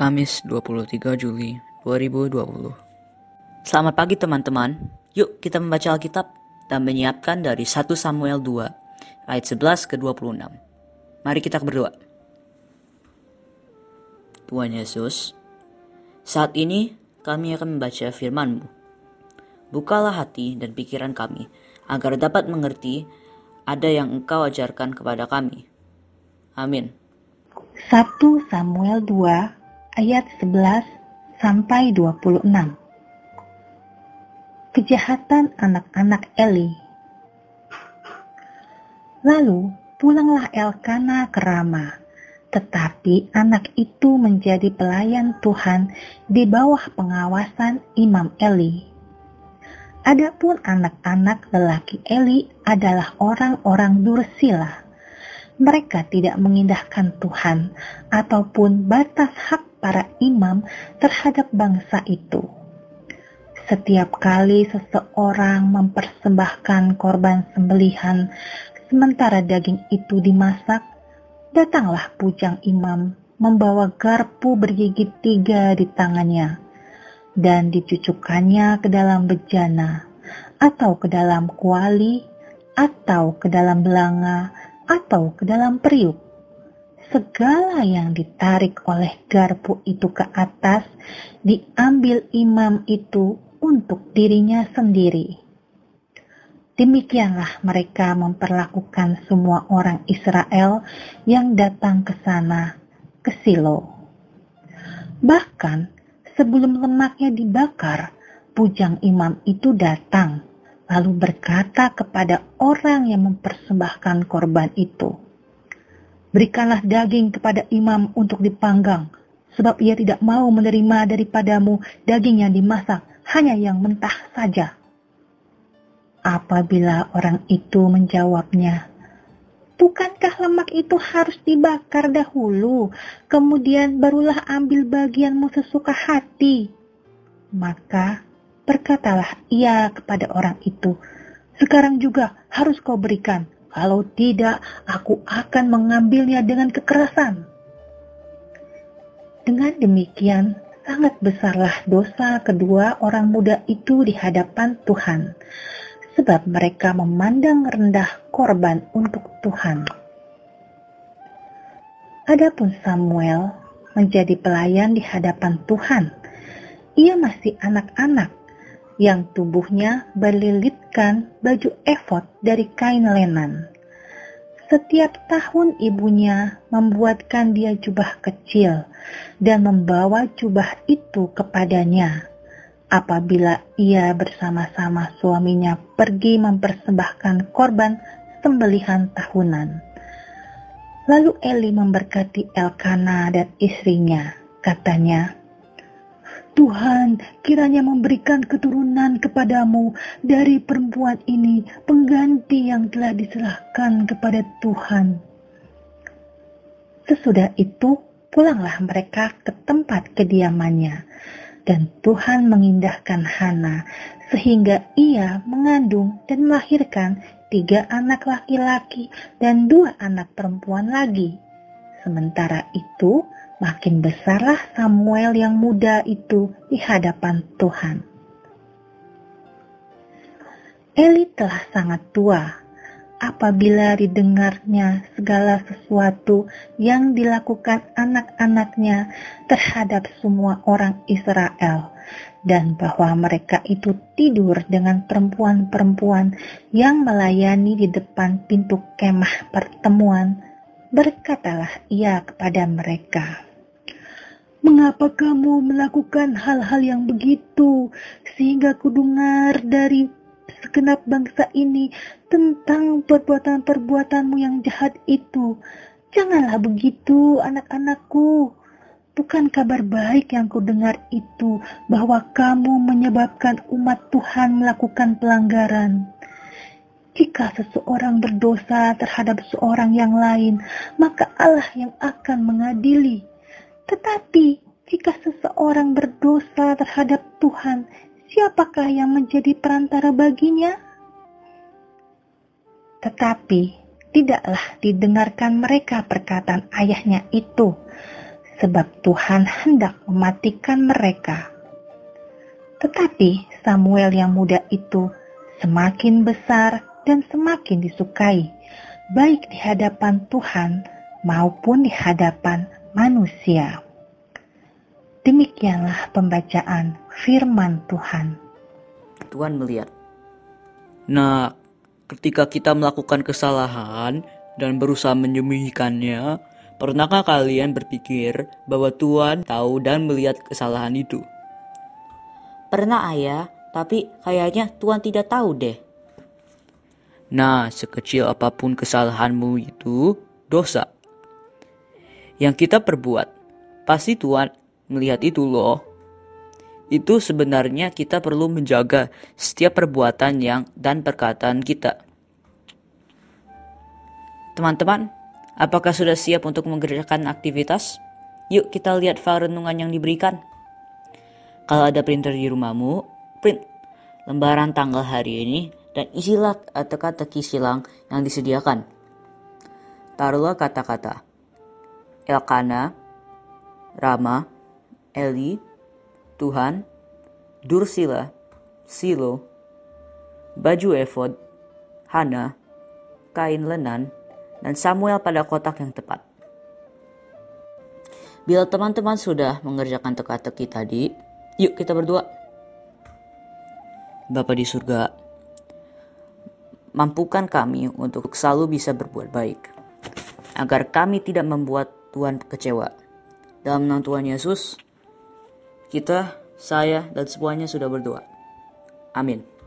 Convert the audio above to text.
Kamis 23 Juli 2020 Selamat pagi teman-teman. Yuk kita membaca Alkitab dan menyiapkan dari 1 Samuel 2 ayat 11 ke 26. Mari kita berdoa. Tuhan Yesus, saat ini kami akan membaca firman-Mu. Bukalah hati dan pikiran kami agar dapat mengerti ada yang Engkau ajarkan kepada kami. Amin. 1 Samuel 2 ayat 11 sampai 26. Kejahatan anak-anak Eli. Lalu pulanglah Elkana ke Rama, tetapi anak itu menjadi pelayan Tuhan di bawah pengawasan Imam Eli. Adapun anak-anak lelaki Eli adalah orang-orang dursila. Mereka tidak mengindahkan Tuhan ataupun batas hak para imam terhadap bangsa itu. Setiap kali seseorang mempersembahkan korban sembelihan, sementara daging itu dimasak, datanglah pujang imam membawa garpu bergigit tiga di tangannya dan dicucukkannya ke dalam bejana atau ke dalam kuali atau ke dalam belanga atau ke dalam periuk segala yang ditarik oleh garpu itu ke atas diambil imam itu untuk dirinya sendiri. Demikianlah mereka memperlakukan semua orang Israel yang datang ke sana, ke Silo. Bahkan sebelum lemaknya dibakar, pujang imam itu datang, lalu berkata kepada orang yang mempersembahkan korban itu, Berikanlah daging kepada imam untuk dipanggang, sebab ia tidak mau menerima daripadamu daging yang dimasak, hanya yang mentah saja. Apabila orang itu menjawabnya, Bukankah lemak itu harus dibakar dahulu, kemudian barulah ambil bagianmu sesuka hati? Maka berkatalah ia kepada orang itu, Sekarang juga harus kau berikan, kalau tidak, aku akan mengambilnya dengan kekerasan. Dengan demikian, sangat besarlah dosa kedua orang muda itu di hadapan Tuhan, sebab mereka memandang rendah korban untuk Tuhan. Adapun Samuel menjadi pelayan di hadapan Tuhan. Ia masih anak-anak yang tubuhnya berlilitkan baju efod dari kain lenan. Setiap tahun ibunya membuatkan dia jubah kecil dan membawa jubah itu kepadanya apabila ia bersama-sama suaminya pergi mempersembahkan korban sembelihan tahunan. Lalu Eli memberkati Elkana dan istrinya. Katanya, Tuhan kiranya memberikan keturunan kepadamu dari perempuan ini pengganti yang telah diserahkan kepada Tuhan. Sesudah itu pulanglah mereka ke tempat kediamannya dan Tuhan mengindahkan Hana sehingga ia mengandung dan melahirkan tiga anak laki-laki dan dua anak perempuan lagi. Sementara itu, makin besarlah Samuel yang muda itu di hadapan Tuhan. Eli telah sangat tua apabila didengarnya segala sesuatu yang dilakukan anak-anaknya terhadap semua orang Israel dan bahwa mereka itu tidur dengan perempuan-perempuan yang melayani di depan pintu kemah pertemuan, berkatalah ia kepada mereka, Mengapa kamu melakukan hal-hal yang begitu sehingga kudengar dari segenap bangsa ini tentang perbuatan-perbuatanmu yang jahat itu? Janganlah begitu, anak-anakku. Bukan kabar baik yang kudengar itu bahwa kamu menyebabkan umat Tuhan melakukan pelanggaran. Jika seseorang berdosa terhadap seorang yang lain, maka Allah yang akan mengadili tetapi jika seseorang berdosa terhadap Tuhan, siapakah yang menjadi perantara baginya? Tetapi tidaklah didengarkan mereka perkataan ayahnya itu, sebab Tuhan hendak mematikan mereka. Tetapi Samuel yang muda itu semakin besar dan semakin disukai, baik di hadapan Tuhan maupun di hadapan manusia. Demikianlah pembacaan firman Tuhan. Tuhan melihat. Nah, ketika kita melakukan kesalahan dan berusaha menyembunyikannya, pernahkah kalian berpikir bahwa Tuhan tahu dan melihat kesalahan itu? Pernah ayah, tapi kayaknya Tuhan tidak tahu deh. Nah, sekecil apa pun kesalahanmu itu dosa. Yang kita perbuat, pasti Tuhan melihat itu loh. Itu sebenarnya kita perlu menjaga setiap perbuatan yang dan perkataan kita. Teman-teman, apakah sudah siap untuk mengerjakan aktivitas? Yuk kita lihat file renungan yang diberikan. Kalau ada printer di rumahmu, print lembaran tanggal hari ini dan isilah teka-teki silang yang disediakan. Taruhlah kata-kata Elkana, Rama, Eli, Tuhan, Dursila, Silo, baju efod, Hana, kain lenan, dan Samuel pada kotak yang tepat. Bila teman-teman sudah mengerjakan teka-teki tadi, Yuk kita berdoa. Bapa di surga, mampukan kami untuk selalu bisa berbuat baik, agar kami tidak membuat Tuhan kecewa. Dalam nama Tuhan Yesus, kita, saya, dan semuanya sudah berdoa. Amin.